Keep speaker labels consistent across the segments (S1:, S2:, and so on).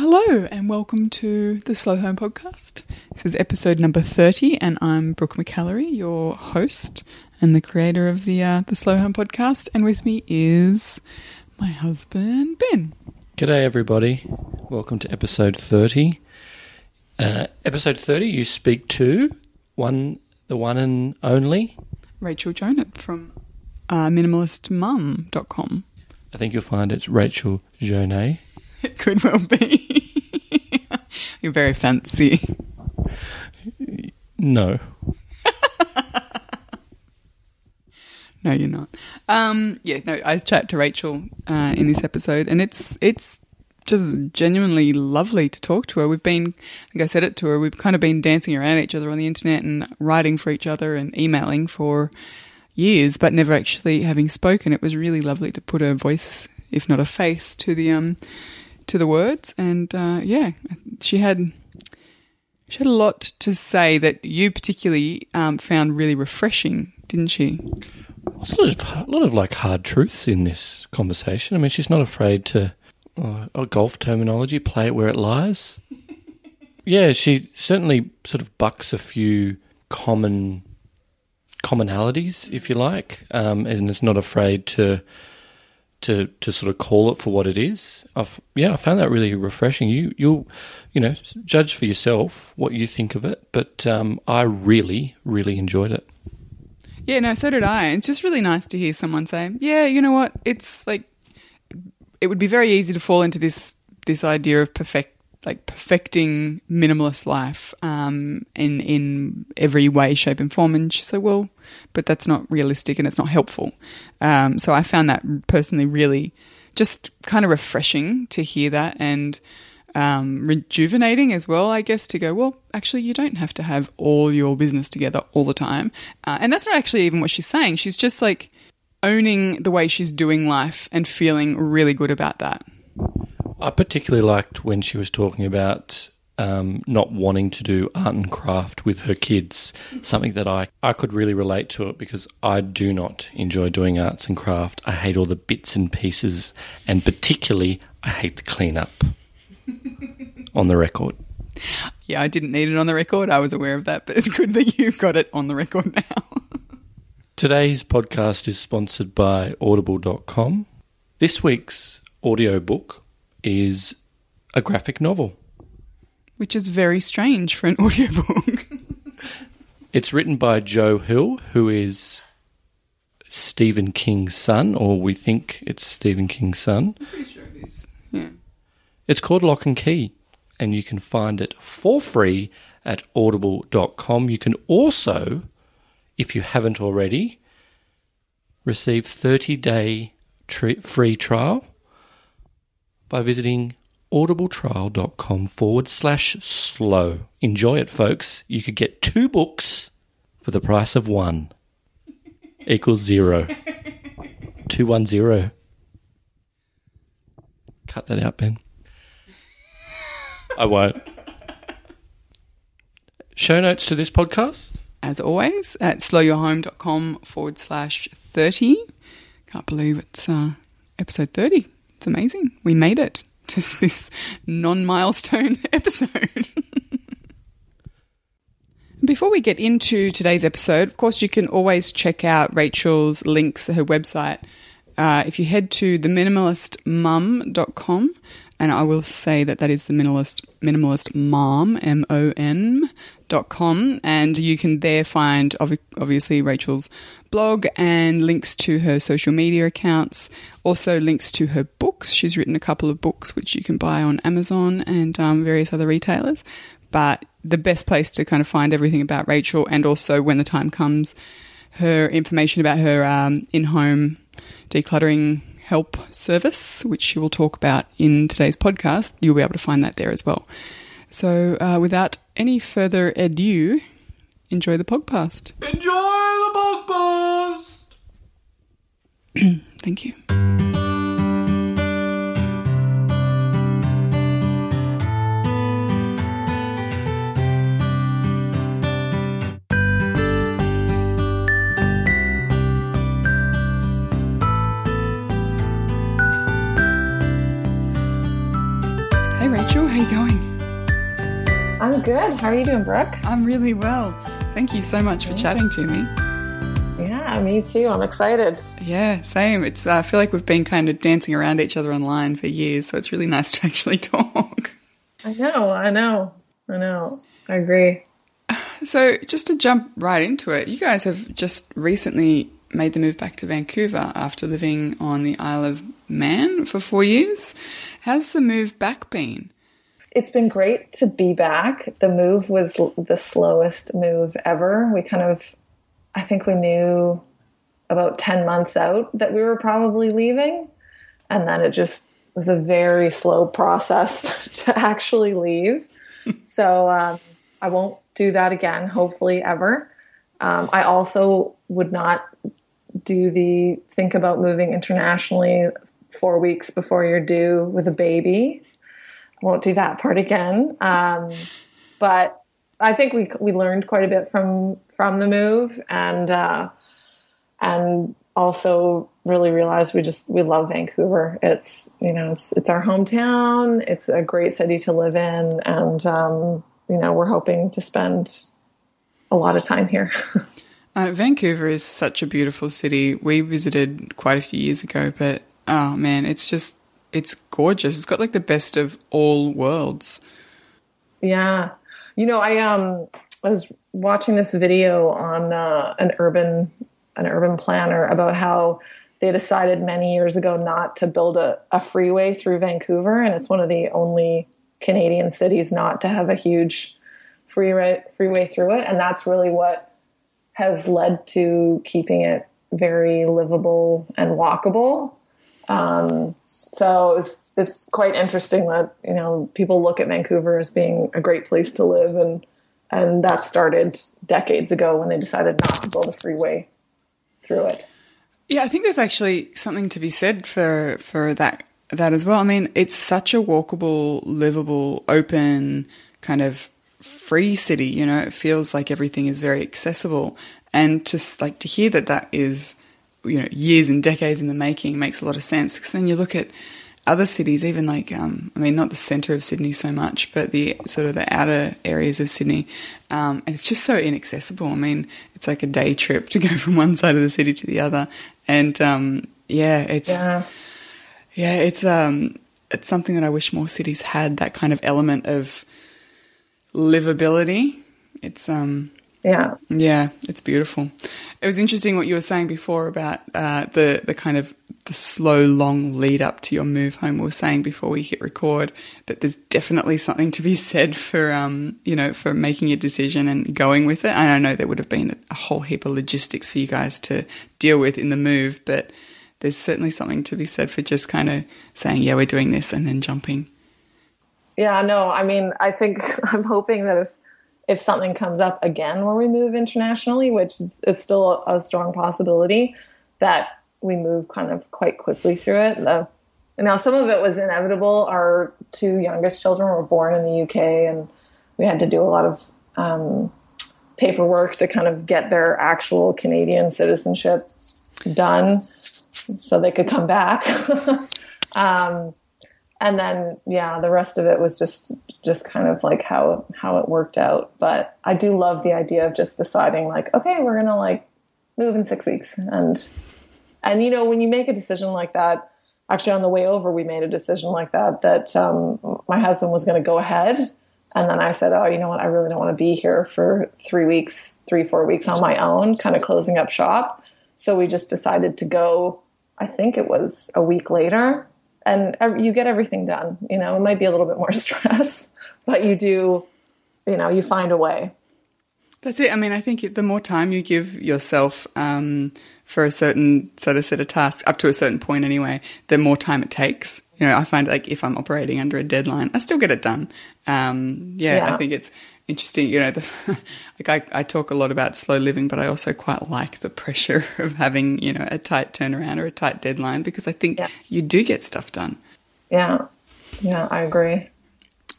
S1: Hello, and welcome to the Slow Home Podcast. This is episode number 30, and I'm Brooke McAlary, your host and the creator of the, uh, the Slow Home Podcast. And with me is my husband, Ben.
S2: G'day, everybody. Welcome to episode 30. Uh, episode 30, you speak to one, the one and only.
S1: Rachel Jonat from uh, minimalistmom.com.
S2: I think you'll find it's Rachel Jonet.
S1: It could well be. You're very fancy.
S2: No.
S1: No, you're not. Um, yeah, no, I chat to Rachel uh, in this episode, and it's it's just genuinely lovely to talk to her. We've been, I think I said it to her, we've kind of been dancing around each other on the internet and writing for each other and emailing for years, but never actually having spoken. It was really lovely to put a voice, if not a face, to the um to the words, and uh, yeah, she had. She had a lot to say that you particularly um, found really refreshing, didn't she?
S2: There's a lot of, a lot of like hard truths in this conversation. I mean, she's not afraid to, uh, a golf terminology, play it where it lies. yeah, she certainly sort of bucks a few common commonalities, if you like, um, and is not afraid to to to sort of call it for what it is. I've, yeah, I found that really refreshing. You you'll you know judge for yourself what you think of it, but um, I really really enjoyed it.
S1: Yeah, no, so did I. It's just really nice to hear someone say, "Yeah, you know what? It's like it would be very easy to fall into this this idea of perfect like perfecting minimalist life um, in in every way, shape, and form." And she said, "Well, but that's not realistic and it's not helpful." Um, so I found that personally really just kind of refreshing to hear that and um, rejuvenating as well, I guess, to go, well, actually, you don't have to have all your business together all the time. Uh, and that's not actually even what she's saying. She's just like owning the way she's doing life and feeling really good about that.
S2: I particularly liked when she was talking about um, not wanting to do art and craft with her kids, something that I, I could really relate to it because I do not enjoy doing arts and craft. I hate all the bits and pieces, and particularly, I hate the cleanup on the record.
S1: Yeah, I didn't need it on the record. I was aware of that, but it's good that you've got it on the record now.
S2: Today's podcast is sponsored by audible.com. This week's audiobook is a graphic novel.
S1: Which is very strange for an audiobook.
S2: It's written by Joe Hill, who is Stephen King's son, or we think it's Stephen King's son.
S1: Pretty sure it is. Yeah.
S2: It's called Locke and Key, and you can find it for free at audible.com. You can also, if you haven't already, receive 30 day tri- free trial by visiting audibletrial.com forward slash slow. Enjoy it, folks. You could get two books for the price of one. Equals zero. 210. Cut that out, Ben. I won't. Show notes to this podcast.
S1: As always, at slowyourhome.com forward slash 30. Can't believe it's uh, episode 30. It's amazing. We made it. Just this non milestone episode. Before we get into today's episode, of course, you can always check out Rachel's links, her website. Uh, if you head to theminimalistmom.com, and I will say that that is the minimalist minimalist mom m o n dot com, and you can there find obvi- obviously Rachel's blog and links to her social media accounts, also links to her books. She's written a couple of books which you can buy on Amazon and um, various other retailers. But the best place to kind of find everything about Rachel, and also when the time comes, her information about her um, in-home decluttering help service, which she will talk about in today's podcast. You'll be able to find that there as well. So, uh, without any further ado, enjoy the podcast.
S2: Enjoy the podcast!
S1: Thank you. Hey, Rachel, how are you going?
S3: I'm good. How are you doing, Brooke?
S1: I'm really well. Thank you so much for chatting to me.
S3: Yeah, me too. I'm excited.
S1: Yeah, same. It's uh, I feel like we've been kind of dancing around each other online for years, so it's really nice to actually talk.
S3: I know, I know, I know. I agree.
S1: So, just to jump right into it, you guys have just recently made the move back to Vancouver after living on the Isle of Man for four years. How's the move back been?
S3: It's been great to be back. The move was the slowest move ever. We kind of, I think we knew about 10 months out that we were probably leaving. And then it just was a very slow process to actually leave. so um, I won't do that again, hopefully, ever. Um, I also would not do the think about moving internationally four weeks before you're due with a baby. I won't do that part again. Um, but I think we we learned quite a bit from from the move, and uh, and also really realized we just we love Vancouver. It's you know it's it's our hometown. It's a great city to live in, and um, you know we're hoping to spend a lot of time here.
S1: uh, Vancouver is such a beautiful city. We visited quite a few years ago, but oh man, it's just it's gorgeous. It's got like the best of all worlds.
S3: Yeah, you know, I um I was watching this video on uh, an urban an urban planner about how they decided many years ago not to build a, a freeway through Vancouver, and it's one of the only Canadian cities not to have a huge freeway freeway through it, and that's really what has led to keeping it very livable and walkable. Um, so it's, it's quite interesting that you know people look at Vancouver as being a great place to live, and and that started decades ago when they decided not to build a freeway through it.
S1: Yeah, I think there's actually something to be said for for that that as well. I mean, it's such a walkable, livable, open kind of free city. You know, it feels like everything is very accessible, and just like to hear that that is you know years and decades in the making makes a lot of sense because then you look at other cities, even like um, I mean, not the centre of Sydney so much, but the sort of the outer areas of Sydney, um, and it's just so inaccessible. I mean, it's like a day trip to go from one side of the city to the other, and um, yeah, it's yeah. yeah, it's um, it's something that I wish more cities had that kind of element of livability. It's um,
S3: yeah,
S1: yeah, it's beautiful. It was interesting what you were saying before about uh, the the kind of the slow, long lead up to your move home. We were saying before we hit record that there's definitely something to be said for, um, you know, for making a decision and going with it. And I know there would have been a whole heap of logistics for you guys to deal with in the move, but there's certainly something to be said for just kind of saying, yeah, we're doing this and then jumping.
S3: Yeah, no, I mean, I think I'm hoping that if if something comes up again where we move internationally, which is it's still a strong possibility, that we move kind of quite quickly through it. The, now, some of it was inevitable. Our two youngest children were born in the UK, and we had to do a lot of um, paperwork to kind of get their actual Canadian citizenship done so they could come back. um, and then, yeah, the rest of it was just just kind of like how how it worked out. But I do love the idea of just deciding, like, okay, we're gonna like move in six weeks, and and you know, when you make a decision like that, actually on the way over, we made a decision like that that um, my husband was going to go ahead, and then I said, "Oh, you know what? I really don't want to be here for three weeks, three four weeks on my own, kind of closing up shop." So we just decided to go. I think it was a week later, and you get everything done. You know, it might be a little bit more stress, but you do. You know, you find a way.
S1: That's it. I mean, I think the more time you give yourself. Um, for a certain sort of set of tasks up to a certain point anyway, the more time it takes. You know, I find like if I'm operating under a deadline, I still get it done. Um, yeah, yeah, I think it's interesting. You know, the, like I, I talk a lot about slow living, but I also quite like the pressure of having you know a tight turnaround or a tight deadline because I think yes. you do get stuff done.
S3: Yeah, yeah, I agree.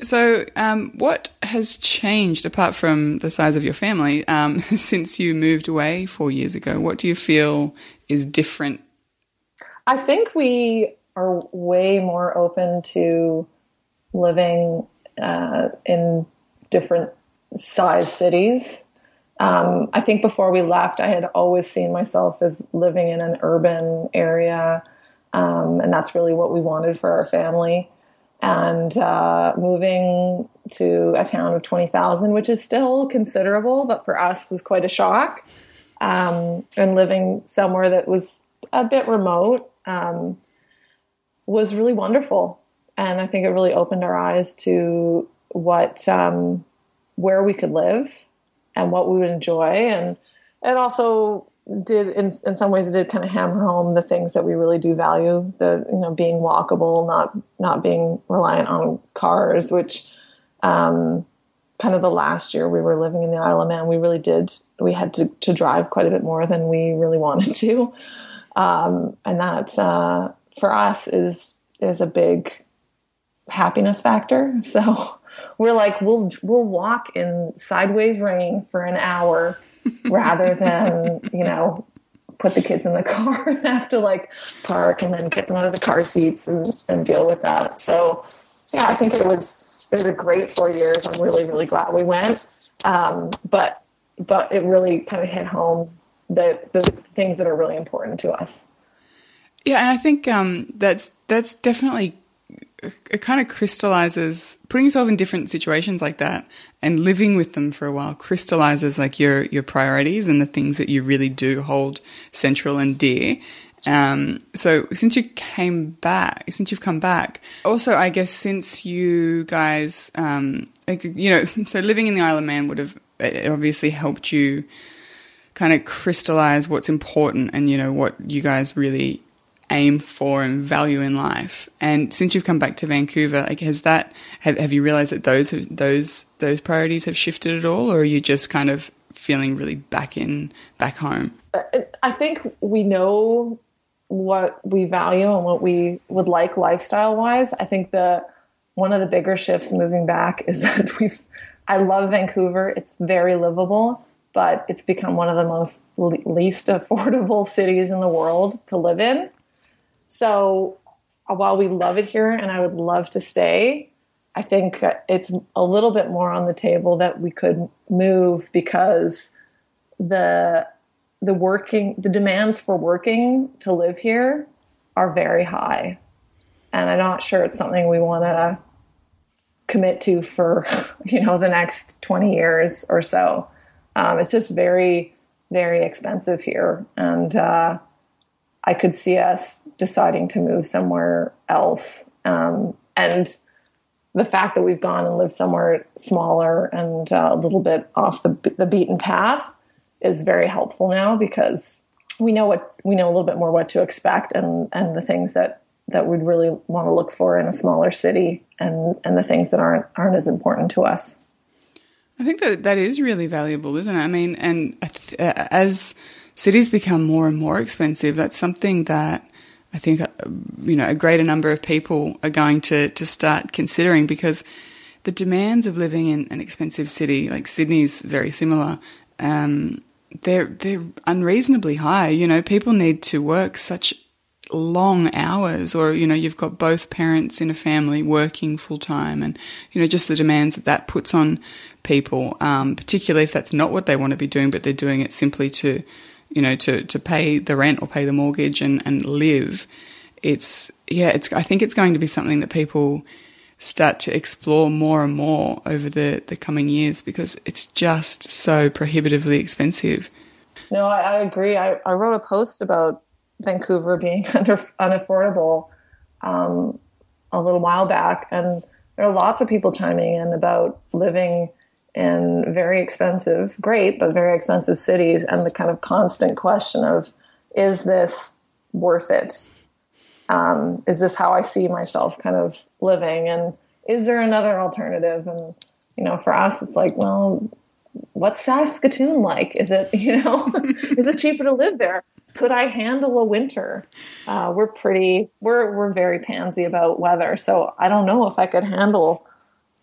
S1: So, um, what has changed apart from the size of your family um, since you moved away four years ago? What do you feel is different?
S3: I think we are way more open to living uh, in different size cities. Um, I think before we left, I had always seen myself as living in an urban area, um, and that's really what we wanted for our family. And uh, moving to a town of 20,000, which is still considerable, but for us was quite a shock. Um, and living somewhere that was a bit remote um, was really wonderful. And I think it really opened our eyes to what, um, where we could live and what we would enjoy. And it also did, in, in some ways, it did kind of hammer home the things that we really do value the, you know, being walkable, not, not being reliant on cars, which, um, kind of the last year we were living in the Isle of Man, we really did, we had to, to drive quite a bit more than we really wanted to. Um, and that, uh, for us is, is a big happiness factor. So we're like, we'll, we'll walk in sideways rain for an hour rather than, you know, put the kids in the car and have to like park and then get them out of the car seats and, and deal with that. So yeah, I think it was, it was a great four years. I'm really, really glad we went. Um, but, but it really kind of hit home the, the things that are really important to us.
S1: Yeah, and I think um, that's that's definitely it kind of crystallizes putting yourself in different situations like that and living with them for a while crystallizes like your your priorities and the things that you really do hold central and dear. Um, so since you came back, since you've come back, also I guess since you guys, um, like, you know, so living in the Isle of Man would have obviously helped you kind of crystallize what's important and you know what you guys really aim for and value in life. And since you've come back to Vancouver, like has that have, have you realized that those those those priorities have shifted at all, or are you just kind of feeling really back in back home?
S3: Uh, I think we know what we value and what we would like lifestyle wise. I think the one of the bigger shifts moving back is that we've I love Vancouver. It's very livable, but it's become one of the most least affordable cities in the world to live in. So uh, while we love it here and I would love to stay, I think it's a little bit more on the table that we could move because the the working the demands for working to live here are very high. And I'm not sure it's something we want to commit to for, you know, the next 20 years or so. Um, it's just very, very expensive here. And uh, I could see us deciding to move somewhere else. Um, and the fact that we've gone and lived somewhere smaller and uh, a little bit off the, the beaten path is very helpful now because we know what we know a little bit more what to expect and and the things that that we'd really want to look for in a smaller city and and the things that aren't aren't as important to us.
S1: I think that that is really valuable, isn't it? I mean, and as cities become more and more expensive, that's something that I think you know a greater number of people are going to to start considering because the demands of living in an expensive city like Sydney's very similar. Um, they're they're unreasonably high. You know, people need to work such long hours, or you know, you've got both parents in a family working full time, and you know, just the demands that that puts on people. Um, particularly if that's not what they want to be doing, but they're doing it simply to you know, to, to pay the rent or pay the mortgage and, and live, it's, yeah, it's, I think it's going to be something that people start to explore more and more over the, the coming years because it's just so prohibitively expensive.
S3: No, I, I agree. I, I wrote a post about Vancouver being under, unaffordable um, a little while back, and there are lots of people chiming in about living in very expensive, great, but very expensive cities, and the kind of constant question of, is this worth it? Um, is this how I see myself kind of living? And is there another alternative? And, you know, for us, it's like, well, what's Saskatoon like? Is it, you know, is it cheaper to live there? Could I handle a winter? Uh, we're pretty, we're, we're very pansy about weather. So I don't know if I could handle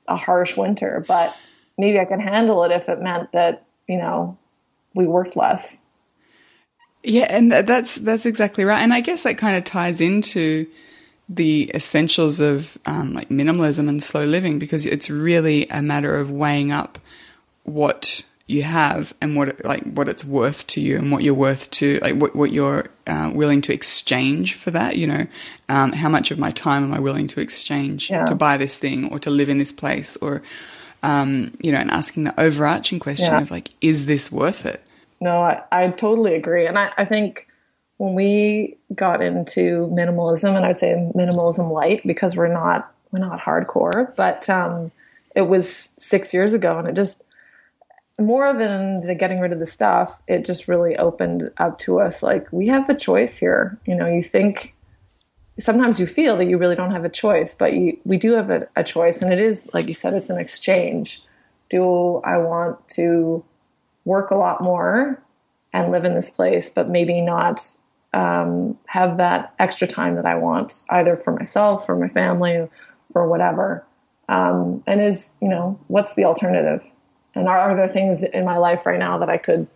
S3: a harsh winter, but maybe I could handle it if it meant that, you know, we worked less.
S1: Yeah, and that's that's exactly right. And I guess that kind of ties into the essentials of um, like minimalism and slow living because it's really a matter of weighing up what you have and what like what it's worth to you and what you're worth to like what what you're uh, willing to exchange for that you know um, how much of my time am I willing to exchange
S3: Yeah.
S1: to buy this thing or to live in this place or um, you know and asking the overarching question
S3: Yeah.
S1: of like is this worth it
S3: No, I, I totally agree. And I, I think when we got into minimalism, and I'd say minimalism light because we're not we're not hardcore, but um, it was six years ago, and it just more than the getting rid of the stuff, it just really opened up to us like we have a choice here. You know, you think sometimes you feel that you really don't have a choice, but you, we do have a, a choice, and it is like you said, it's an exchange. Do I want to work a lot more and live in this place, but maybe not um, have that extra time that I want, either for myself, for my family, for whatever. Um, and is, you know, what's the alternative? And are, are there things in my life right now that I could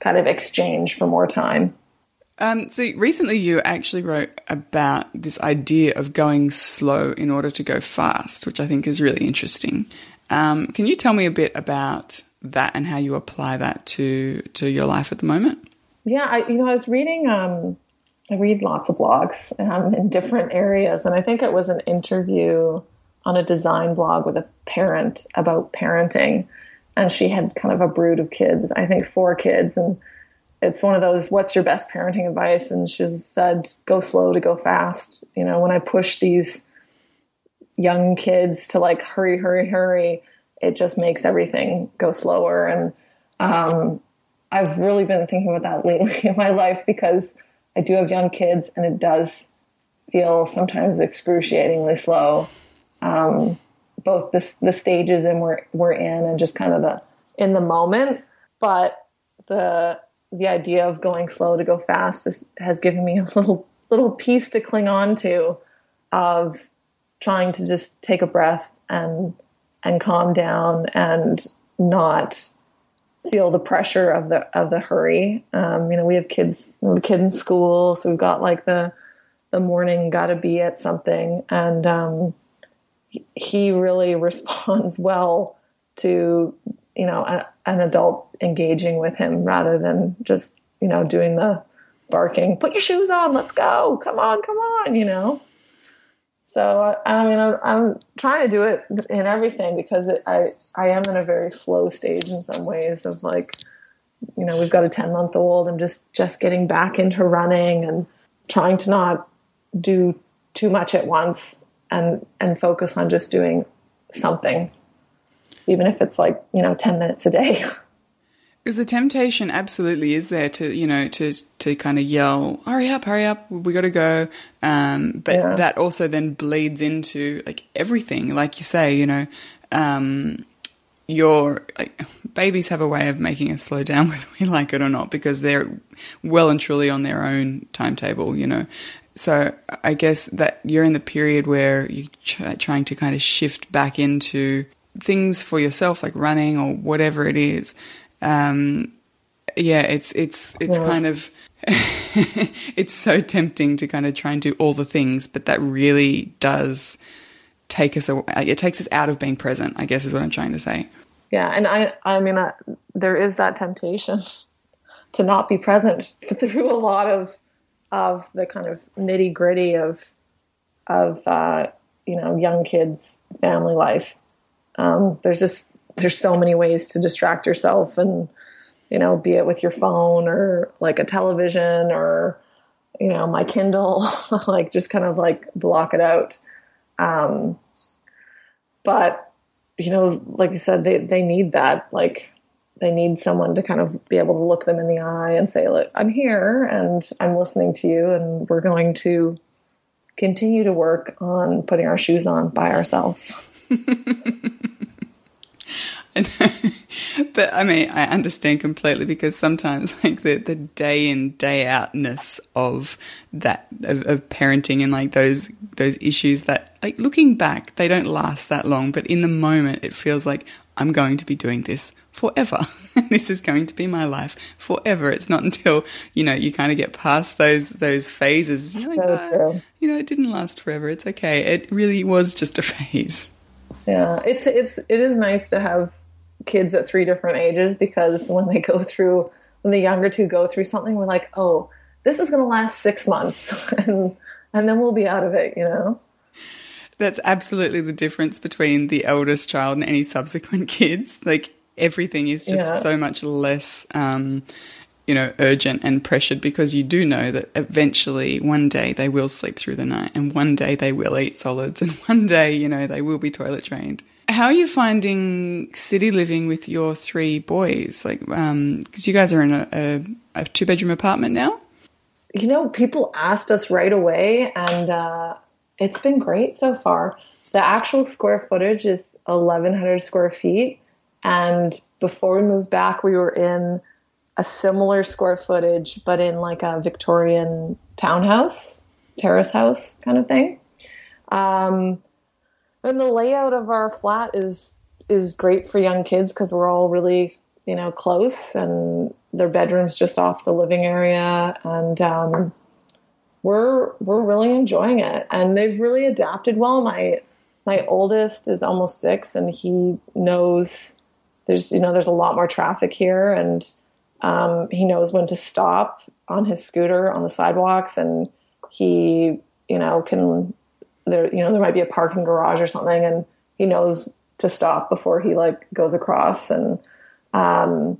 S3: kind of exchange for more time?
S1: Um, so recently, you actually wrote about this idea of going slow in order to go fast, which I think is really interesting. Um, can you tell me a bit about that and how you apply that to to your life at the moment?
S3: Yeah, I, you know, I was reading. Um, I read lots of blogs um, in different areas, and I think it was an interview on a design blog with a parent about parenting, and she had kind of a brood of kids. I think four kids, and it's one of those. What's your best parenting advice? And she said, "Go slow to go fast." You know, when I push these young kids to like hurry, hurry, hurry, it just makes everything go slower and. Um, I've really been thinking about that lately in my life because I do have young kids and it does feel sometimes excruciatingly slow. Um, both the, the stages and we're, we're in and just kind of the in the moment. But the the idea of going slow to go fast is, has given me a little little piece to cling on to of trying to just take a breath and and calm down and not feel the pressure of the of the hurry. Um, you know, we have kids, we have a kid in school, so we've got like the the morning got to be at something, and um, he- really responds well to you know a, an adult engaging with him rather than just you know doing the barking. Put your shoes on, let's go. Come on, come on. You know. So I, mean, I'm, I'm trying to do it in everything because it, I I am in a very slow stage in some ways of like, you know, we've got a ten month old. I'm just just getting back into running and trying to not do too much at once and and focus on just doing something, even if it's like you know ten minutes a day.
S1: Because the temptation absolutely is there to you know to to kind of yell, "Hurry up, hurry up, we got to go." Um, but
S3: Yeah.
S1: that also then bleeds into like everything, like you say, you know. Um, your like, babies have a way of making us slow down whether we like it or not because they're well and truly on their own timetable, you know. So I guess that you're in the period where you're try, trying to kind of shift back into things for yourself, like running or whatever it is. Um, yeah, it's it's it's
S3: Yeah.
S1: kind of it's so tempting to kind of try and do all the things, but that really does take us away. It takes us out of being present. I guess is what I'm trying to say.
S3: Yeah, and I I mean I, there is that temptation to not be present through a lot of of the kind of nitty gritty of of uh, you know young kids family life. Um, there's just there's so many ways to distract yourself, and you know, be it with your phone or like a television or you know my Kindle, like just kind of like block it out. Um, but you know, like you said, they, they need that. Like they need someone to kind of be able to look them in the eye and say, look, I'm here and I'm listening to you and we're going to continue to work on putting our shoes on by ourselves.
S1: but I mean, I understand completely because sometimes, like the, the day in day outness of that of, of parenting and like those those issues that, like looking back, they don't last that long. But in the moment, it feels like I'm going to be doing this forever. this is going to be my life forever. It's not until, you know, you kind of get past those those phases.
S3: So oh, true.
S1: You know, it didn't last forever. It's okay. It really was just a phase.
S3: Yeah. It's it's it is nice to have kids at three different ages because when they go through when the younger two go through something, we're like, oh, this is going to last six months, and and then we'll be out of it, you know.
S1: That's absolutely the difference between the eldest child and any subsequent kids. Like everything is just
S3: Yeah.
S1: so much less, um, you know, urgent and pressured because you do know that eventually one day they will sleep through the night and one day they will eat solids and one day, you know, they will be toilet trained. How are you finding city living with your three boys? Like, because you guys are in a, a, a two bedroom apartment now.
S3: you know, people asked us right away, and uh, it's been great so far. The actual square footage is 1,100 square feet. And before we moved back, we were in a similar square footage, but in like a Victorian townhouse, terrace house kind of thing. Um, and the layout of our flat is is great for young kids because we're all really you know close and their bedrooms just off the living area and um, we're we're really enjoying it and they've really adapted well my my oldest is almost six and he knows there's you know there's a lot more traffic here and um, he knows when to stop on his scooter on the sidewalks and he you know can there you know there might be a parking garage or something and he knows to stop before he like goes across. And um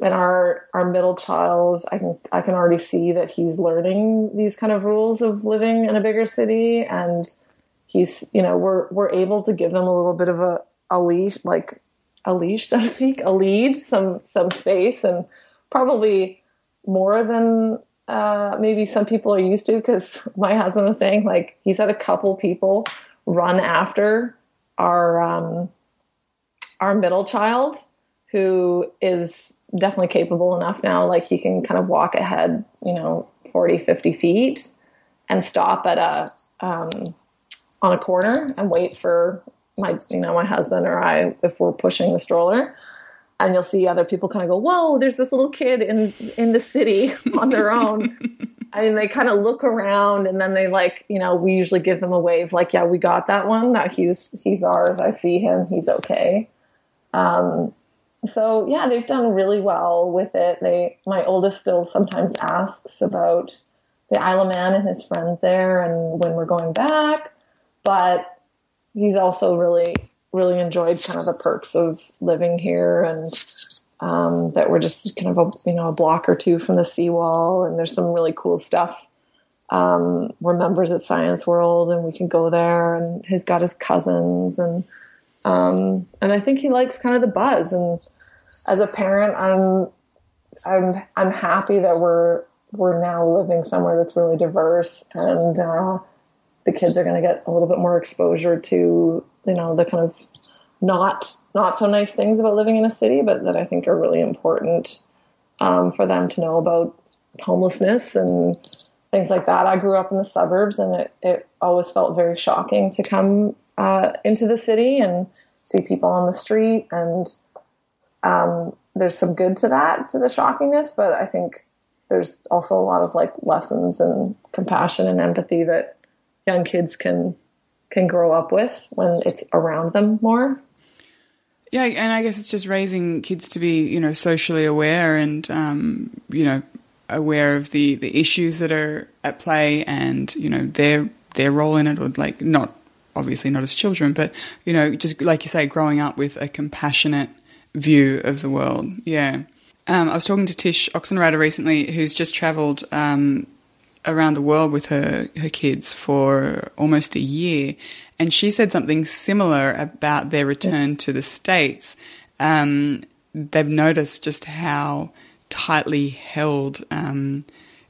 S3: and our our middle child i can i can already see that he's learning these kind of rules of living in a bigger city and he's you know we're we're able to give them a little bit of a a leash like a leash so to speak a lead some some space and probably more than uh, maybe some people are used to because my husband was saying like he's had a couple people run after our um, our middle child who is definitely capable enough now like he can kind of walk ahead you know 40 50 feet and stop at a um, on a corner and wait for my you know my husband or I if we're pushing the stroller and you'll see other people kind of go whoa there's this little kid in in the city on their own I mean, they kind of look around and then they like, you know, we usually give them a wave, like, yeah, we got that one. That he's he's ours. I see him. He's okay. Um, so yeah, they've done really well with it. They, my oldest, still sometimes asks about the Isle of Man and his friends there, and when we're going back. But he's also really, really enjoyed kind of the perks of living here and um, that we're just kind of a you know a block or two from the seawall, and there's some really cool stuff. Um, we're members at Science World, and we can go there. And he's got his cousins, and um, and I think he likes kind of the buzz. And as a parent, I'm I'm I'm happy that we're we're now living somewhere that's really diverse, and uh, the kids are going to get a little bit more exposure to you know the kind of not not so nice things about living in a city, but that I think are really important um, for them to know about homelessness and things like that. I grew up in the suburbs, and it, it always felt very shocking to come uh, into the city and see people on the street. And um, there's some good to that, to the shockingness, but I think there's also a lot of like lessons and compassion and empathy that young kids can can grow up with when it's around them more.
S1: Yeah, and I guess it's just raising kids to be, you know, socially aware and, um, you know, aware of the, the issues that are at play and, you know, their their role in it, or like not obviously not as children, but you know, just like you say, growing up with a compassionate view of the world. Yeah. Um, I was talking to Tish Oxenreider recently, who's just travelled um, around the world with her her kids for almost a year, and she said something similar about their return to the states. Um, they've noticed just how tightly held, um,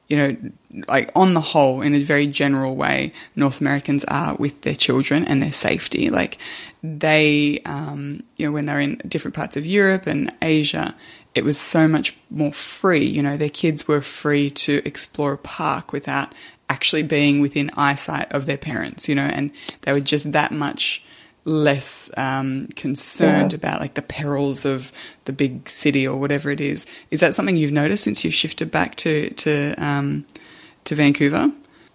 S1: you know, like on the whole, in a very general way, North Americans are with their children and their safety. Like they, um, you know, when they're in different parts of Europe and Asia, it was so much more free. You know, their kids were free to explore a park without actually being within eyesight of their parents, you know, and they were just that much less um, concerned yeah. about like the perils of the big city or whatever it is. Is that something you've noticed since you've shifted back to to um, to Vancouver?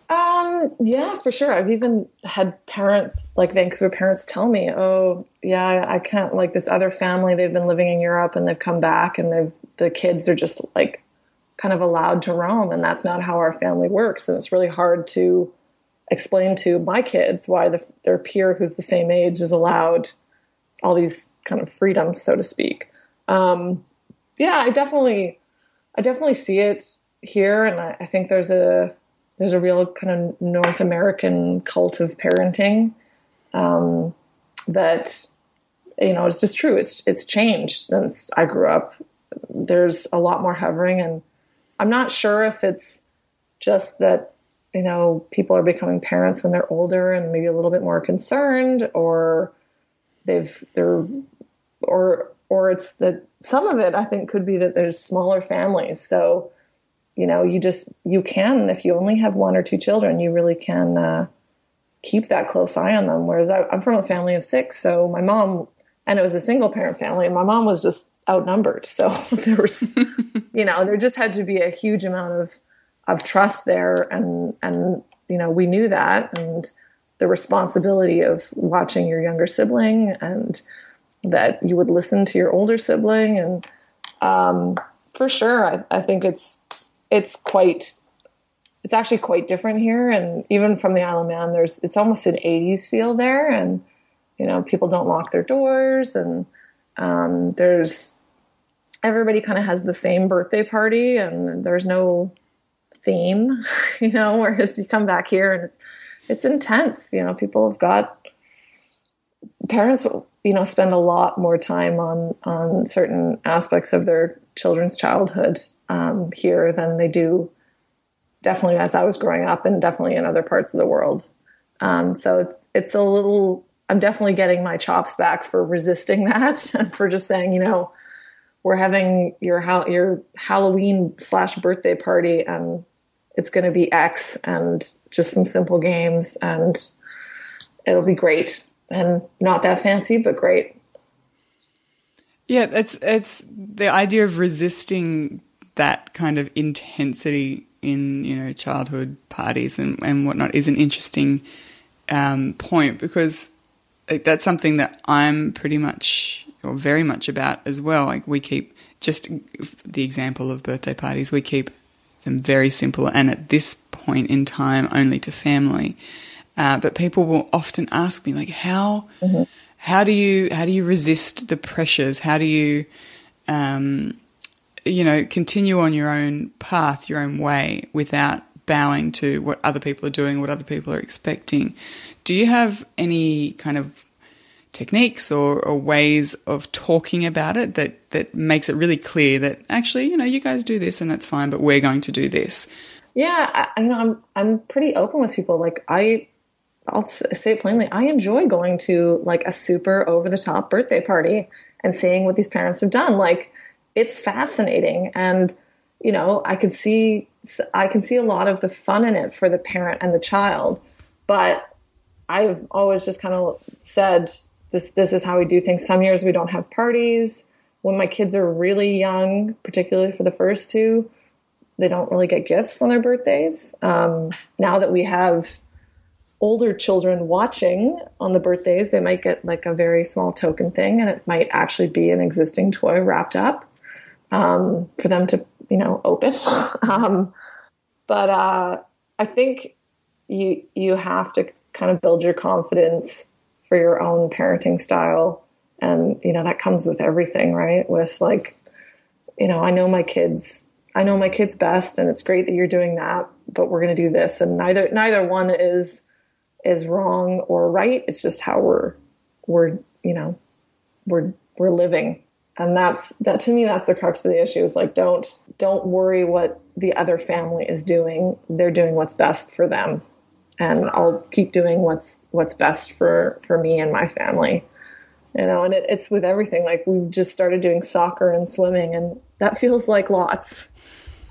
S3: Um, yeah, for sure. I've even had parents, like Vancouver parents, tell me, "Oh, yeah, I can't like this other family. They've been living in Europe and they've come back, and they've the kids are just like kind of allowed to roam, and that's not how our family works. And it's really hard to explain to my kids why the, their peer who's the same age is allowed all these kind of freedoms, so to speak. Um, yeah, I definitely, I definitely see it here, and I, I, think there's a there's a real kind of North American cult of parenting um, that you know it's just true. It's it's changed since I grew up. There's a lot more hovering, and I'm not sure if it's just that you know, people are becoming parents when they're older and maybe a little bit more concerned, or they've they're or or it's that some of it I think could be that there's smaller families. So, you know, you just you can if you only have one or two children, you really can uh, keep that close eye on them. Whereas I, I'm from a family of six, so my mom and it was a single parent family, and my mom was just outnumbered. So there was, you know, there just had to be a huge amount of of trust there and and you know we knew that and the responsibility of watching your younger sibling and that you would listen to your older sibling and um, for sure I, I, think it's it's quite it's actually quite different here. And even from the Isle of Man there's it's almost an 80s feel there. And you know people don't lock their doors. And um, there's everybody kind of has the same birthday party. And there's no theme, you know, whereas you come back here and it's intense. You know, people have got parents, you know, spend a lot more time on on certain aspects of their children's childhood um, here than they do definitely as I was growing up and definitely in other parts of the world. Um, so it's it's a little. I'm definitely getting my chops back for resisting that and for just saying, you know, we're having your your Halloween slash birthday party and it's going to be X and just some simple games and it'll be great and not that fancy, but great.
S1: Yeah, it's it's the idea of resisting that kind of intensity in you know childhood parties and, and whatnot is an interesting um, point because that's something that I'm pretty much or very much about as well. Like we keep just the example of birthday parties, we keep them very simple and at this point in time only to family. Uh, but people will often ask me like, how mm-hmm. how do you how do you resist the pressures? How do you um, you know continue on your own path, your own way without bowing to what other people are doing, what other people are expecting? Do you have any kind of techniques or, or, ways of talking about it that, that makes it really clear that actually, you know, you guys do this and that's fine, but we're going to do this.
S3: Yeah, I, you know, I'm I'm pretty open with people. Like I, I'll say it plainly. I enjoy going to like a super over the top birthday party and seeing what these parents have done. Like it's fascinating, and you know, I could see I can see a lot of the fun in it for the parent and the child. But I've always just kind of said this this is how we do things. Some years we don't have parties. When my kids are really young, particularly for the first two, they don't really get gifts on their birthdays. Um, now that we have older children watching on the birthdays, they might get like a very small token thing, and it might actually be an existing toy wrapped up um, for them to, you know, open. um, but uh, I think you you have to kind of build your confidence for your own parenting style. And you know that comes with everything right? With like you know i know my kids i know my kids best and it's great that you're doing that but we're going to do this. And neither neither one is is wrong or right. It's just how we're we're you know we're we're living and that's that to me that's the crux of the issue is like don't don't worry what the other family is doing they're doing what's best for them and I'll keep doing what's what's best for for me and my family. You know, and it, it's with everything. Like we've just started doing soccer and swimming, and that feels like lots,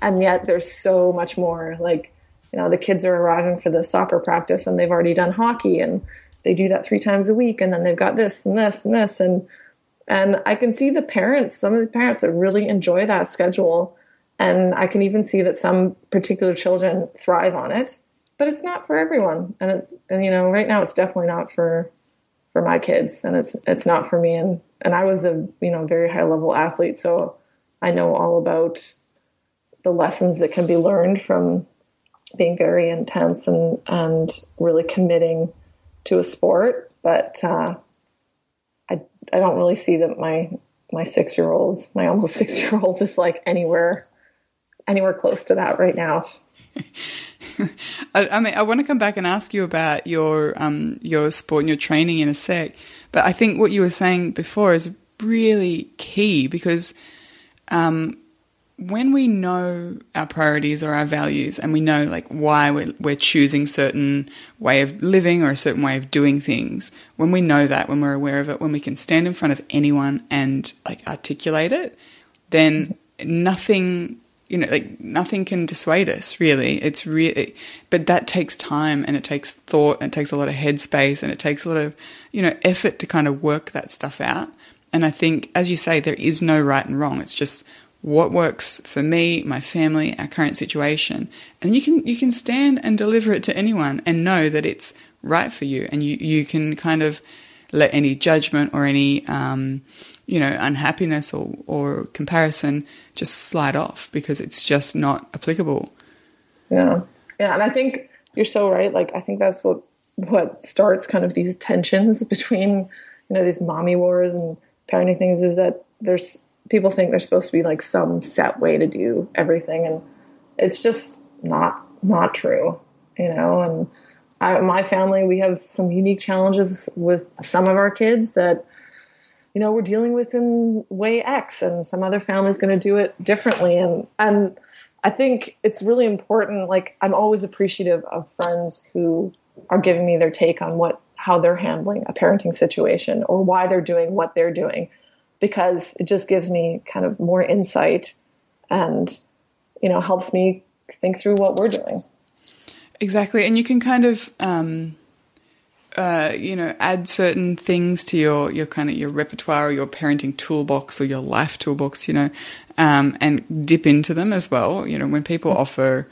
S3: and yet there's so much more. Like you know, the kids are arriving for the soccer practice, and they've already done hockey, and they do that three times a week and then they've got this and this and this and and I can see the parents, some of the parents that really enjoy that schedule. And I can even see that some particular children thrive on it, but it's not for everyone. And it's, and you know, right now it's definitely not for, for my kids and it's, it's not for me. And, and I was a, you know, very high level athlete. So I know all about the lessons that can be learned from being very intense and, and really committing to a sport. But, uh, I don't really see that my my six year old, my almost six year old, is like anywhere anywhere close to that right now.
S1: I, I, mean, I want to come back and ask you about your um, your sport and your training in a sec, but I think what you were saying before is really key because um, when we know our priorities or our values and we know like why we're, we're, choosing certain way of living or a certain way of doing things when we know that when we're aware of it when we can stand in front of anyone and like articulate it then nothing you know like nothing can dissuade us really. It's really but that takes time and it takes thought and it takes a lot of headspace and it takes a lot of you know effort to kind of work that stuff out. And i think as you say there is no right and wrong. It's just what works for me, my family, our current situation. And you can you can stand and deliver it to anyone and know that it's right for you and you, you can kind of let any judgment or any um, you know unhappiness or, or comparison just slide off because it's just not applicable.
S3: Yeah. Yeah, and I think you're so right. Like I think that's what what starts kind of these tensions between, you know, these mommy wars and parenting things is that there's people think there's supposed to be like some set way to do everything and it's just not not true you know? And I, my family we have some unique challenges with some of our kids that you know we're dealing with in way x and some other family's going to do it differently and and i think it's really important like i'm always appreciative of friends who are giving me their take on what how they're handling a parenting situation or why they're doing what they're doing because it just gives me kind of more insight and you know helps me think through what we're doing
S1: exactly and you can kind of um, uh, you know add certain things to your your kind of your repertoire or your parenting toolbox or your life toolbox you know um, and dip into them as well you know when people mm-hmm. offer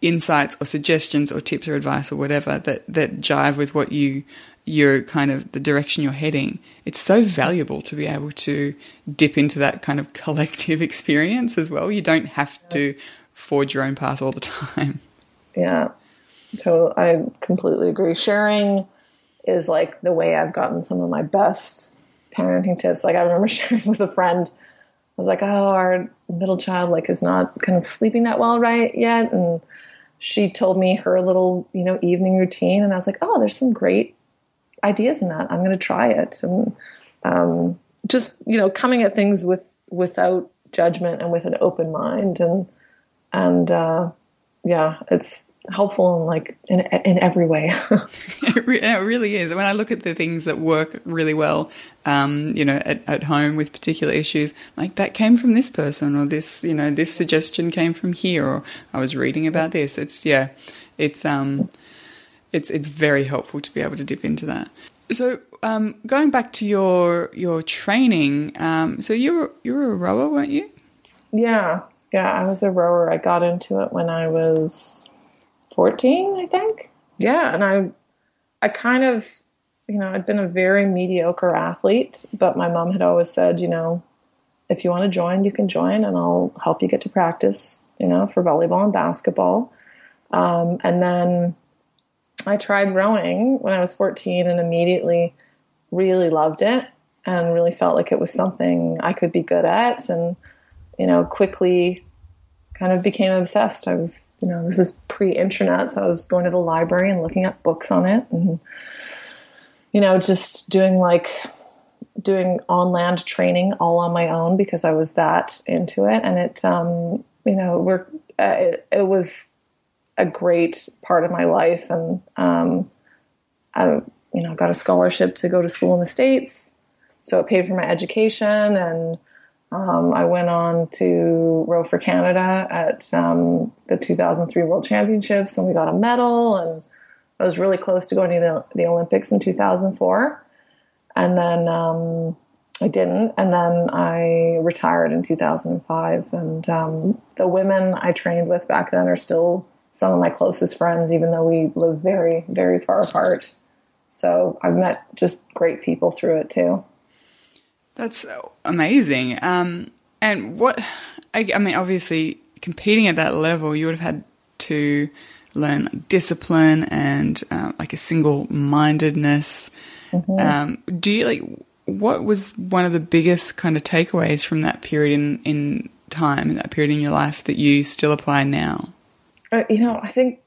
S1: insights or suggestions or tips or advice or whatever that that jive with what you you're kind of the direction you're heading, it's so valuable to be able to dip into that kind of collective experience as well. You don't have to forge your own path all the time.
S3: Yeah, totally. I completely agree. Sharing is like the way I've gotten some of my best parenting tips. Like I remember sharing with a friend. I was like, "Oh, our middle child like is not kind of sleeping that well right yet," and she told me her little, you know, evening routine, and I was like, "Oh, there's some great ideas in that. I'm going to try it. And um, just, you know, coming at things with without judgment and with an open mind. And, and, uh, yeah, it's helpful in like in in every way.
S1: it, really is. When I look at the things that work really well, um, you know, at, at home with particular issues, like that came from this person, or this, you know, this suggestion came from here, or I was reading about this. It's yeah, it's um, it's it's very helpful to be able to dip into that. So um, going back to your your training, um, so you were you were a rower, weren't you?
S3: Yeah, yeah, I was a rower. I got into it when I was fourteen, I think. Yeah, and I I kind of you know I'd been a very mediocre athlete, but my mom had always said, you know, if you want to join, you can join, and I'll help you get to practice, you know, for volleyball and basketball. Um, and then I tried rowing when I was 14 and immediately really loved it and really felt like it was something I could be good at and you know quickly kind of became obsessed. I was, you know, this is pre-internet, so I was going to the library and looking up books on it and you know, just doing like doing on land training all on my own because I was that into it and it um you know, we're uh, it, it was a great part of my life, and um, I, you know, got a scholarship to go to school in the states, so it paid for my education, and um, I went on to row for Canada at um, the 2003 World Championships, and we got a medal, and I was really close to going to the, the Olympics in 2004. And then um, I didn't. And then I retired in 2005. And um, the women I trained with back then are still some of my closest friends, even though we live very, very far apart. So I've met just great people through it too.
S1: That's amazing. Um, and what, I, I mean, obviously, competing at that level, you would have had to learn like, discipline and uh, like a single mindedness. Mm-hmm. Um, do you like what was one of the biggest kind of takeaways from that period in, in time, that period in your life that you still apply now?
S3: Uh, you know, I think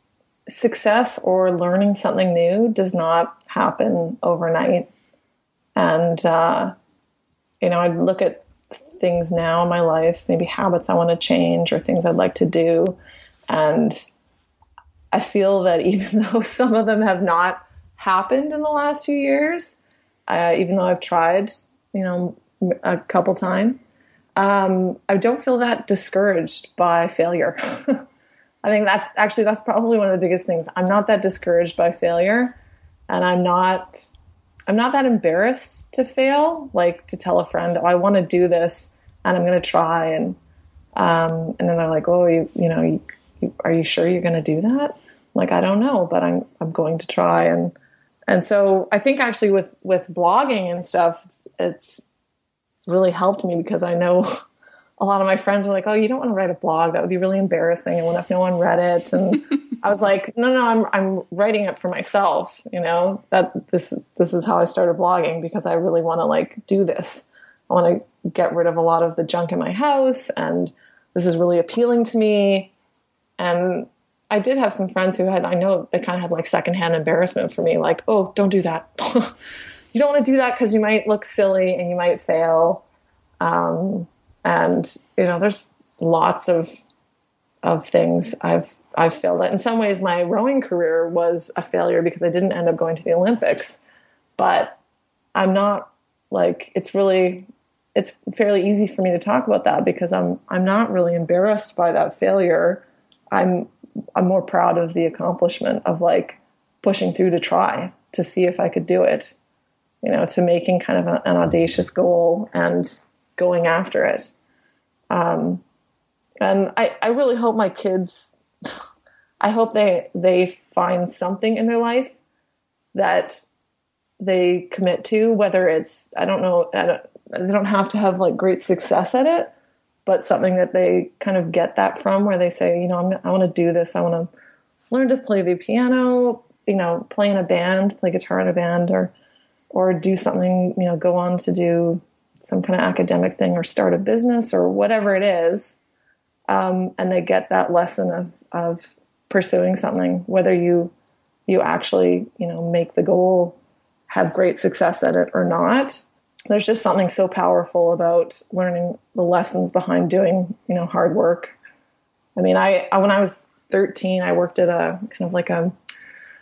S3: success or learning something new does not happen overnight. And, uh, you know, I look at things now in my life, maybe habits I want to change or things I'd like to do. And I feel that even though some of them have not happened in the last few years, uh, even though I've tried, you know, a couple times, um, I don't feel that discouraged by failure. I think that's actually that's probably one of the biggest things. I'm not that discouraged by failure, and I'm not I'm not that embarrassed to fail. Like to tell a friend, oh, I want to do this, and I'm going to try, and um, and then they're like, oh, you you know, you, you, are you sure you're going to do that? I'm like I don't know, but I'm I'm going to try, and and so I think actually with with blogging and stuff, it's, it's really helped me because I know a lot of my friends were like, "Oh, you don't want to write a blog? That would be really embarrassing. And what if no one read it?" And I was like, "No, no, I'm I'm writing it for myself. You know that this this is how I started blogging because I really want to like do this. I want to get rid of a lot of the junk in my house, and this is really appealing to me. And I did have some friends who had I know they kind of had like secondhand embarrassment for me, like, "Oh, don't do that. you don't want to do that because you might look silly and you might fail." Um, and you know there's lots of of things I've I've failed at. In some ways, my rowing career was a failure because I didn't end up going to the Olympics. But I'm not like it's really it's fairly easy for me to talk about that because I'm I'm not really embarrassed by that failure. I'm I'm more proud of the accomplishment of like pushing through to try to see if I could do it. You know, to making kind of a, an audacious goal and going after it. Um, and I, I really hope my kids, I hope they they find something in their life that they commit to. Whether it's I don't know, I don't, they don't have to have like great success at it, but something that they kind of get that from, where they say, you know, I'm, I want to do this. I want to learn to play the piano. You know, play in a band, play guitar in a band, or or do something. You know, go on to do some kind of academic thing or start a business or whatever it is um, and they get that lesson of of pursuing something whether you you actually you know make the goal have great success at it or not. There's just something so powerful about learning the lessons behind doing you know hard work. I mean i, I when i was 13 i worked at a kind of like a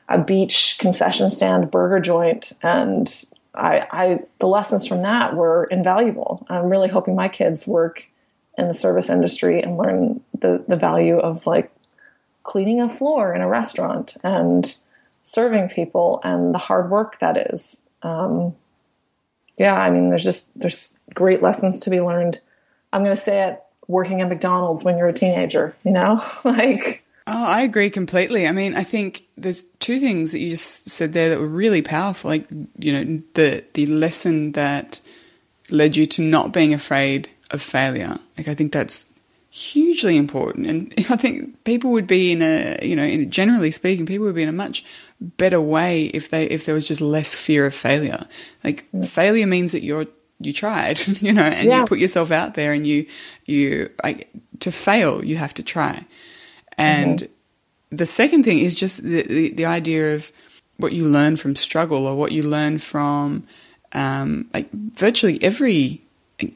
S3: a beach concession stand burger joint and I, I the lessons from that were invaluable. I'm really hoping my kids work in the service industry and learn the, the value of like cleaning a floor in a restaurant and serving people and the hard work that is. Um, yeah, I mean, there's just there's great lessons to be learned. I'm going to say it working at McDonald's when you're a teenager, you know, like
S1: Oh, I agree completely. I mean, I think there's two things that you just said there that were really powerful. Like, you know, the the lesson that led you to not being afraid of failure. Like, I think that's hugely important. And I think people would be in a, you know, in, generally speaking, people would be in a much better way if they if there was just less fear of failure. Like, mm. failure means that you're you tried, you know, and yeah. you put yourself out there, and you you like to fail, you have to try. And mm-hmm. the second thing is just the, the, the, idea of what you learn from struggle or what you learn from um, like virtually every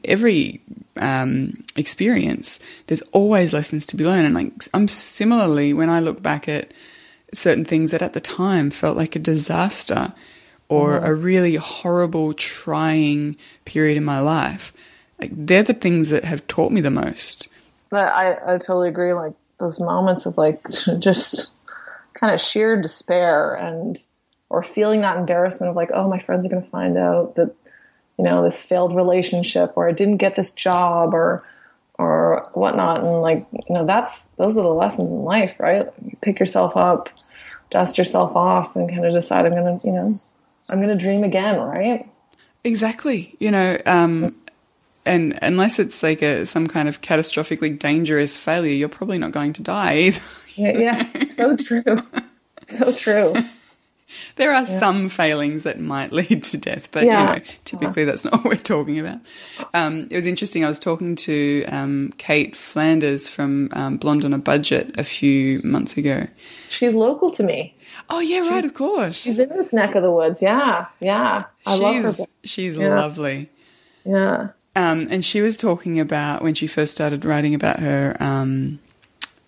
S1: every um, experience. There's always lessons to be learned, and like I'm similarly when I look back at certain things that at the time felt like a disaster or mm-hmm. a really horrible, trying period in my life. Like they're the things that have taught me the most.
S3: I, I totally agree. Like those moments of like just kind of sheer despair and or feeling that embarrassment of like, oh, my friends are going to find out that you know this failed relationship or I didn't get this job or or whatnot. And like you know that's those are the lessons in life right? Pick yourself up dust yourself off and kind of decide i'm gonna you know i'm gonna dream again right?
S1: Exactly. You know um and unless it's like a some kind of catastrophically dangerous failure you're probably not going to die either
S3: yes so true so true
S1: there are yeah. some failings that might lead to death, but yeah. you know, typically yeah. that's not what we're talking about. Um, it was interesting. I was talking to um, Cait Flanders from um, Blonde on a Budget a few months ago.
S3: She's local to me.
S1: Oh yeah, she's, right. Of course,
S3: she's in this neck of the woods. Yeah, yeah. I
S1: she's,
S3: love her.
S1: She's lovely.
S3: Yeah.
S1: Um, and she was talking about when she first started writing about her um,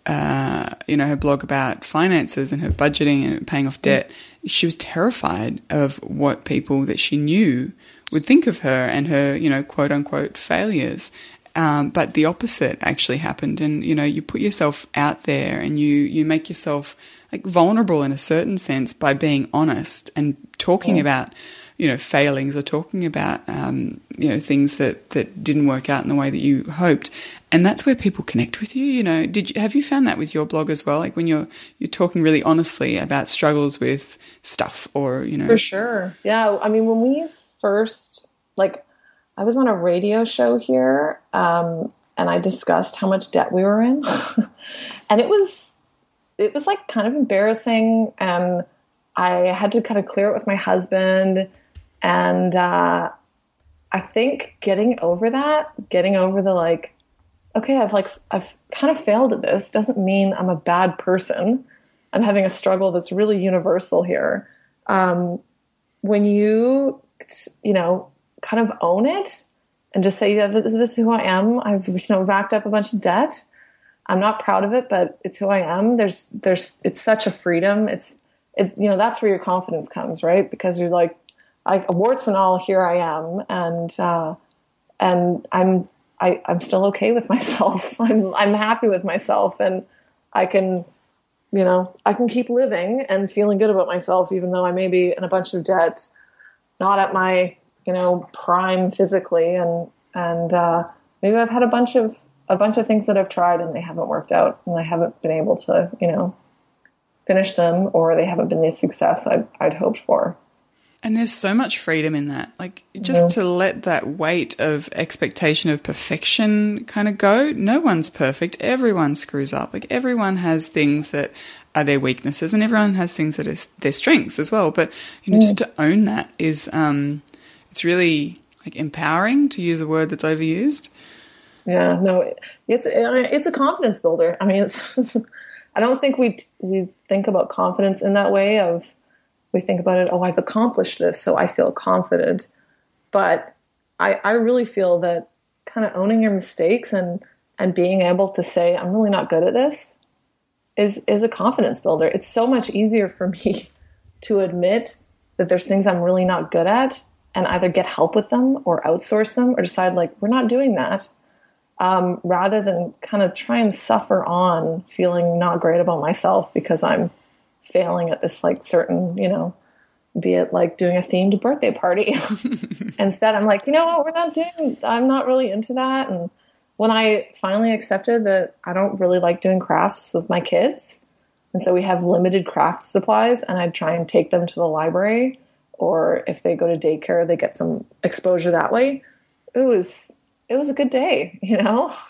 S1: uh, you know, her blog about finances and her budgeting and paying off debt, she was terrified of what people that she knew would think of her and her, you know, quote unquote failures. Um, but the opposite actually happened, and you know, you put yourself out there and you you make yourself like vulnerable in a certain sense by being honest and talking yeah. about you know failings or talking about um, you know things that that didn't work out in the way that you hoped. And that's where people connect with you you know. Did you have you found that with your blog as well? Like when you're you're talking really honestly about struggles with stuff or you know.
S3: For sure. Yeah. I mean when we first like i was on a radio show here um, and i discussed how much debt we were in. And it was it was like kind of embarrassing and i had to kind of clear it with my husband and uh, i think getting over that getting over the like okay, I've like I've kind of failed at this doesn't mean I'm a bad person. I'm having a struggle that's really universal here. Um, when you you know kind of own it and just say, yeah, this, this is who I am. I've you know racked up a bunch of debt. I'm not proud of it, but it's who I am. There's there's it's such a freedom. It's it's you know that's where your confidence comes, right? Because you're like, like warts and all, here I am, and uh, and I'm I, I'm still okay with myself. I'm I'm happy with myself, and I can, you know, I can keep living and feeling good about myself, even though I may be in a bunch of debt, not at my you know prime physically, and and uh, maybe I've had a bunch of a bunch of things that I've tried and they haven't worked out, and I haven't been able to you know finish them, or they haven't been the success I'd, I'd hoped for.
S1: And there's so much freedom in that. Like, just yeah. to let that weight of expectation of perfection kind of go. No one's perfect. Everyone screws up. Like, everyone has things that are their weaknesses, and everyone has things that are their strengths as well. But, you know, yeah. just to own that is, um, it's really like empowering to use a word that's overused.
S3: Yeah, no, it's it's a confidence builder. I mean, it's I don't think we we think about confidence in that way of we think about it, oh, I've accomplished this, so I feel confident. But I, I really feel that kind of owning your mistakes and and being able to say, I'm really not good at this is is a confidence builder. It's so much easier for me to admit that there's things I'm really not good at and either get help with them or outsource them or decide like we're not doing that um, rather than kind of try and suffer on feeling not great about myself because I'm failing at this like certain, you know, be it like doing a themed birthday party. Instead, I'm like, you know what, we're not doing, I'm not really into that. And when I finally accepted that I don't really like doing crafts with my kids, and so we have limited craft supplies, and I try and take them to the library, or if they go to daycare, they get some exposure that way. It was it was a good day, you know.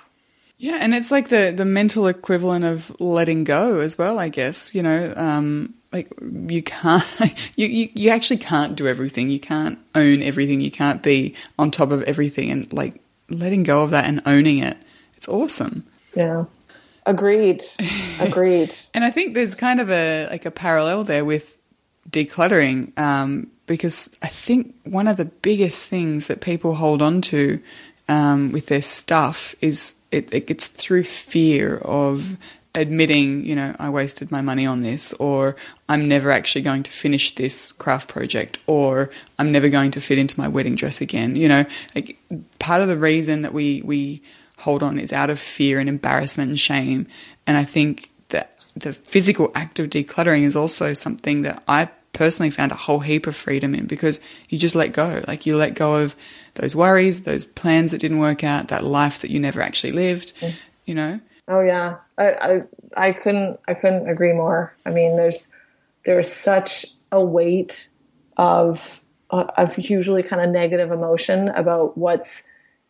S1: Yeah, and it's like the the mental equivalent of letting go as well, I guess. You know, um, like you can't, you, you you actually can't do everything. You can't own everything. You can't be on top of everything, and like letting go of that and owning it. It's awesome.
S3: Yeah. Agreed. Agreed.
S1: and I think there's kind of a like a parallel there with decluttering, um, because I think one of the biggest things that people hold on to um, with their stuff is it, it gets through fear of admitting, you know, I wasted my money on this, or I'm never actually going to finish this craft project, or I'm never going to fit into my wedding dress again. You know, like part of the reason that we we hold on is out of fear and embarrassment and shame. And I think that the physical act of decluttering is also something that I personally found a whole heap of freedom in because you just let go. Like you let go of those worries, those plans that didn't work out, that life that you never actually lived, you know?
S3: Oh yeah. I, I, I couldn't, I couldn't agree more. I mean, there's, there's such a weight of, uh, of usually kind of negative emotion about what's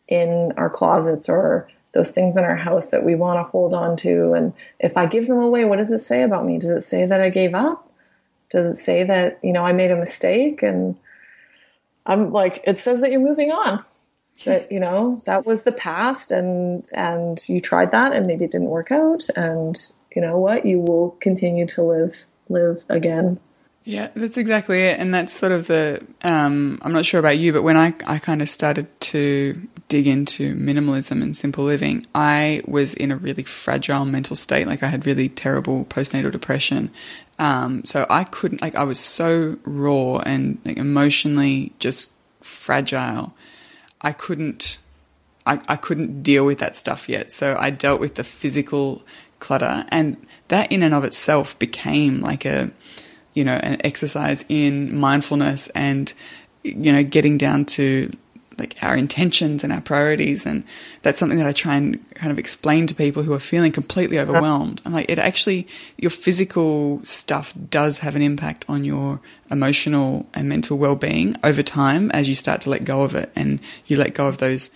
S3: in our closets or those things in our house that we want to hold on to. And if I give them away, what does it say about me? Does it say that I gave up? Does it say that, you know, I made a mistake? And I'm like, it says that you're moving on. That, you know, that was the past and and you tried that and maybe it didn't work out. And you know what? You will continue to live live again.
S1: Yeah, that's exactly it. And that's sort of the um, I'm not sure about you, but when I, I kind of started to dig into minimalism and simple living, I was in a really fragile mental state. Like I had really terrible postnatal depression um, so I couldn't, like, I was so raw and like, emotionally just fragile. I couldn't, I, I couldn't deal with that stuff yet. So I dealt with the physical clutter, and that in and of itself became like a, you know, an exercise in mindfulness and, you know, getting down to like our intentions and our priorities and that's something that I try and kind of explain to people who are feeling completely overwhelmed. I'm like it actually your physical stuff does have an impact on your emotional and mental well-being over time as you start to let go of it and you let go of those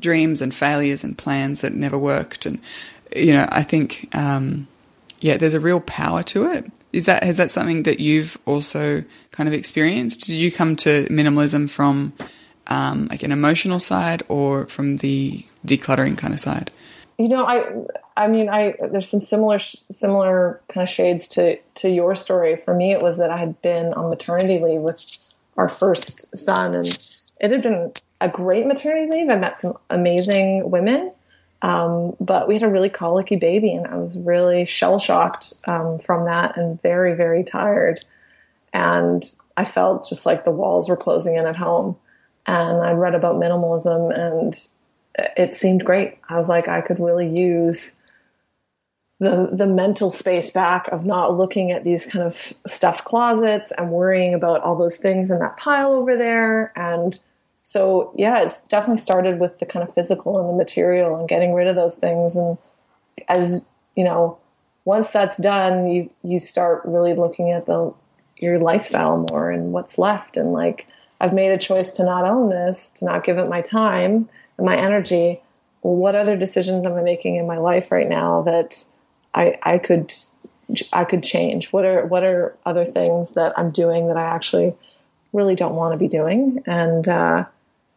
S1: dreams and failures and plans that never worked. And you know I think um, yeah there's a real power to it. Is that has that something that you've also kind of experienced? Did you come to minimalism from um, like an emotional side or from the decluttering kind of side?
S3: You know, I I mean, I there's some similar similar kind of shades to to your story. For me, it was that I had been on maternity leave with our first son, and it had been a great maternity leave. I met some amazing women, um, but we had a really colicky baby, and I was really shell shocked um, from that, and very very tired. And I felt just like the walls were closing in at home and I'd read about minimalism and it seemed great. I was like, I could really use the the mental space back of not looking at these kind of stuffed closets and worrying about all those things in that pile over there. And so yeah, it's definitely started with the kind of physical and the material and getting rid of those things. And as you know, once that's done, you you start really looking at the your lifestyle more and what's left and like I've made a choice to not own this, to not give it my time and my energy. what other decisions am I making in my life right now that I, I could I could change? What are what are other things that I'm doing that I actually really don't want to be doing, and uh,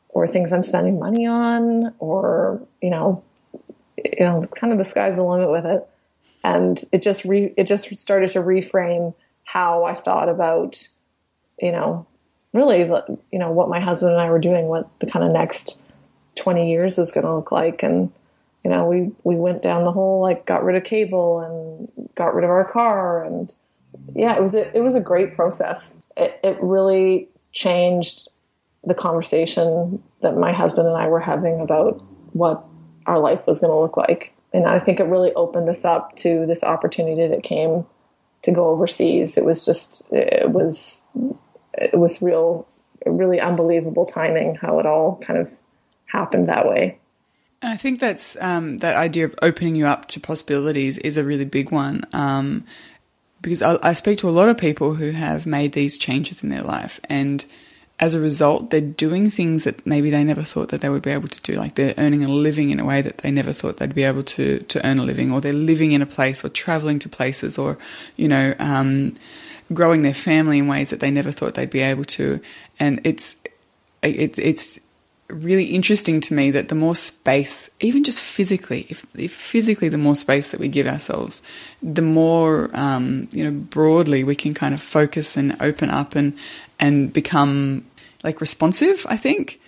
S3: or things I'm spending money on, or you know, you know, kind of the sky's the limit with it. And it just re it just started to reframe how I thought about, you know, really, you know, what my husband and I were doing, what the kind of next 20 years was going to look like. And, you know, we, we went down the whole, like, got rid of cable and got rid of our car. And yeah, it was a, it was a great process. It, it really changed the conversation that my husband and I were having about what our life was going to look like. And I think it really opened us up to this opportunity that came to go overseas. It was just, it was it was real, really unbelievable timing how it all kind of happened that way.
S1: And I think that's um, that idea of opening you up to possibilities is a really big one. Um, because I, I, speak to a lot of people who have made these changes in their life, and as a result, they're doing things that maybe they never thought that they would be able to do. Like they're earning a living in a way that they never thought they'd be able to to earn a living, or they're living in a place, or traveling to places, or you know. Um, growing their family in ways that they never thought they'd be able to. And it's it, it's really interesting to me that the more space, even just physically, if, if physically the more space that we give ourselves, the more um, you know broadly we can kind of focus and open up and and become like responsive. I think.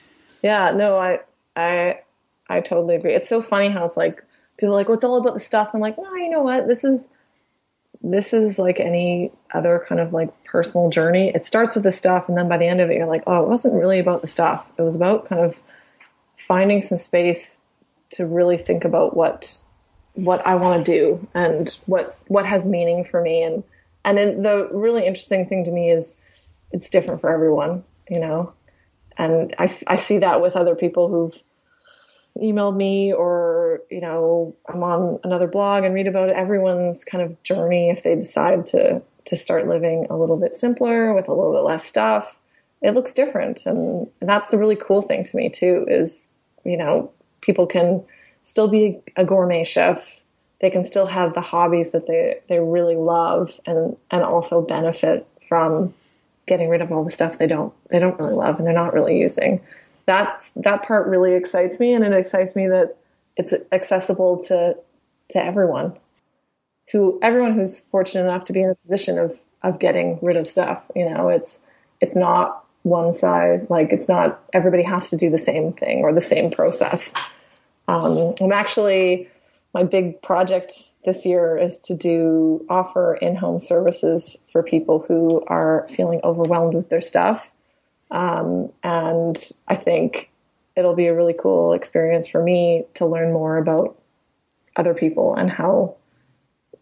S3: Yeah. No. I. I. I totally agree. It's so funny how it's like people are like, "Well, it's all about the stuff." I'm like, no, you know what? This is this is like any other kind of like personal journey. It starts with the stuff, and then by the end of it, you're like, oh, it wasn't really about the stuff. It was about kind of finding some space to really think about what what I want to do and what what has meaning for me and and the really interesting thing to me is it's different for everyone, you know. And I, I see that with other people who've emailed me or you know I'm on another blog and read about everyone's kind of journey if they decide to to start living a little bit simpler with a little bit less stuff it looks different. And, and that's the really cool thing to me too is you know people can still be a gourmet chef. They can still have the hobbies that they they really love and and also benefit from getting rid of all the stuff they don't they don't really love and they're not really using that's that part really excites me and it excites me that it's accessible to to everyone who everyone who's fortunate enough to be in a position of of getting rid of stuff you know it's it's not one size like it's not everybody has to do the same thing or the same process. Um, i'm actually my big project this year is to do offer in-home services for people who are feeling overwhelmed with their stuff um, and I think it'll be a really cool experience for me to learn more about other people and how,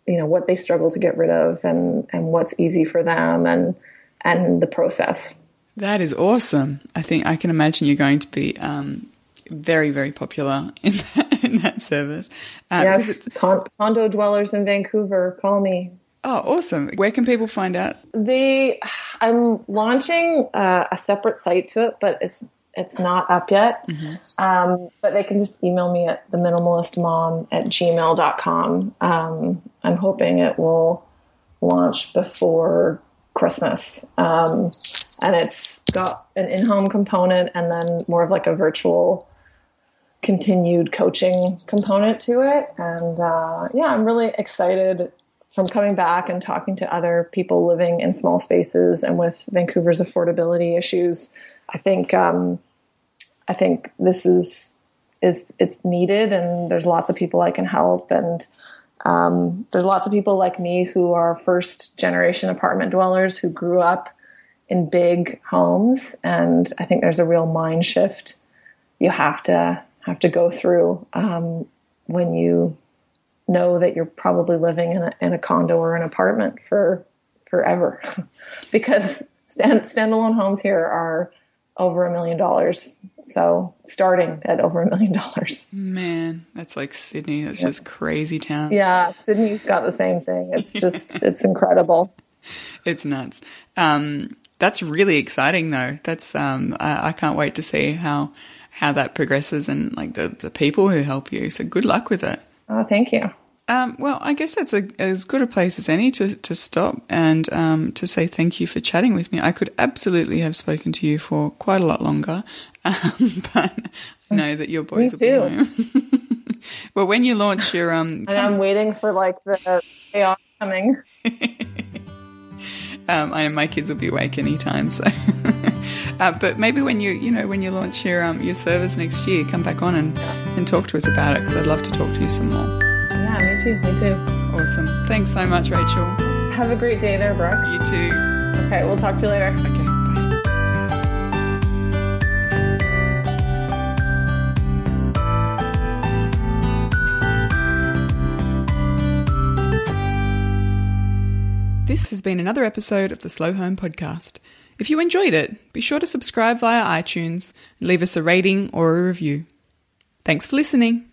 S3: you know, what they struggle to get rid of and, and what's easy for them and, and the process.
S1: That is awesome. I think I can imagine you're going to be um, very, very popular in that, in that service.
S3: Uh, yes, con- condo dwellers in Vancouver, call me.
S1: Oh, awesome. Where can people find out?
S3: The I'm launching uh, a separate site to it, but it's it's not up yet. Mm-hmm. Um, but they can just email me at the minimalistmom at gmail.com. Um, I'm hoping it will launch before Christmas. Um, and it's got an in home component and then more of like a virtual continued coaching component to it. And uh, yeah, I'm really excited from coming back and talking to other people living in small spaces and with Vancouver's affordability issues, I think um, I think this is is it's needed, and there's lots of people I can help, and um, there's lots of people like me who are first generation apartment dwellers who grew up in big homes, and I think there's a real mind shift you have to have to go through um, when you know that you're probably living in a, in a condo or an apartment for forever because stand, standalone homes here are over a million dollars. So starting at over a million dollars.
S1: Man, that's like Sydney. That's just crazy town.
S3: Yeah, Sydney's got the same thing. It's just it's incredible.
S1: It's nuts. Um, that's really exciting though. That's um, I, I, can't wait to see how how that progresses and like the the people who help you. So good luck with it.
S3: Oh, thank you.
S1: Um, well, I guess that's a, as good a place as any to, to stop and um, to say thank you for chatting with me. I could absolutely have spoken to you for quite a lot longer, um, but I know that your boys
S3: me will too. be
S1: home. well, when you launch your um,
S3: and I'm waiting for like the chaos coming.
S1: um, I know my kids will be awake anytime, so. uh, but maybe when you you know when you launch your um, your service next year, come back on and, and talk to us about it because I'd love to talk to you some more.
S3: Yeah, me too. Me too.
S1: Awesome. Thanks so much, Rachel.
S3: Have a great day there, Brooke.
S1: You too.
S3: Okay, we'll talk to you later.
S1: Okay. Bye. This has been another episode of the Slow Home Podcast. If you enjoyed it, be sure to subscribe via iTunes and leave us a rating or a review. Thanks for listening.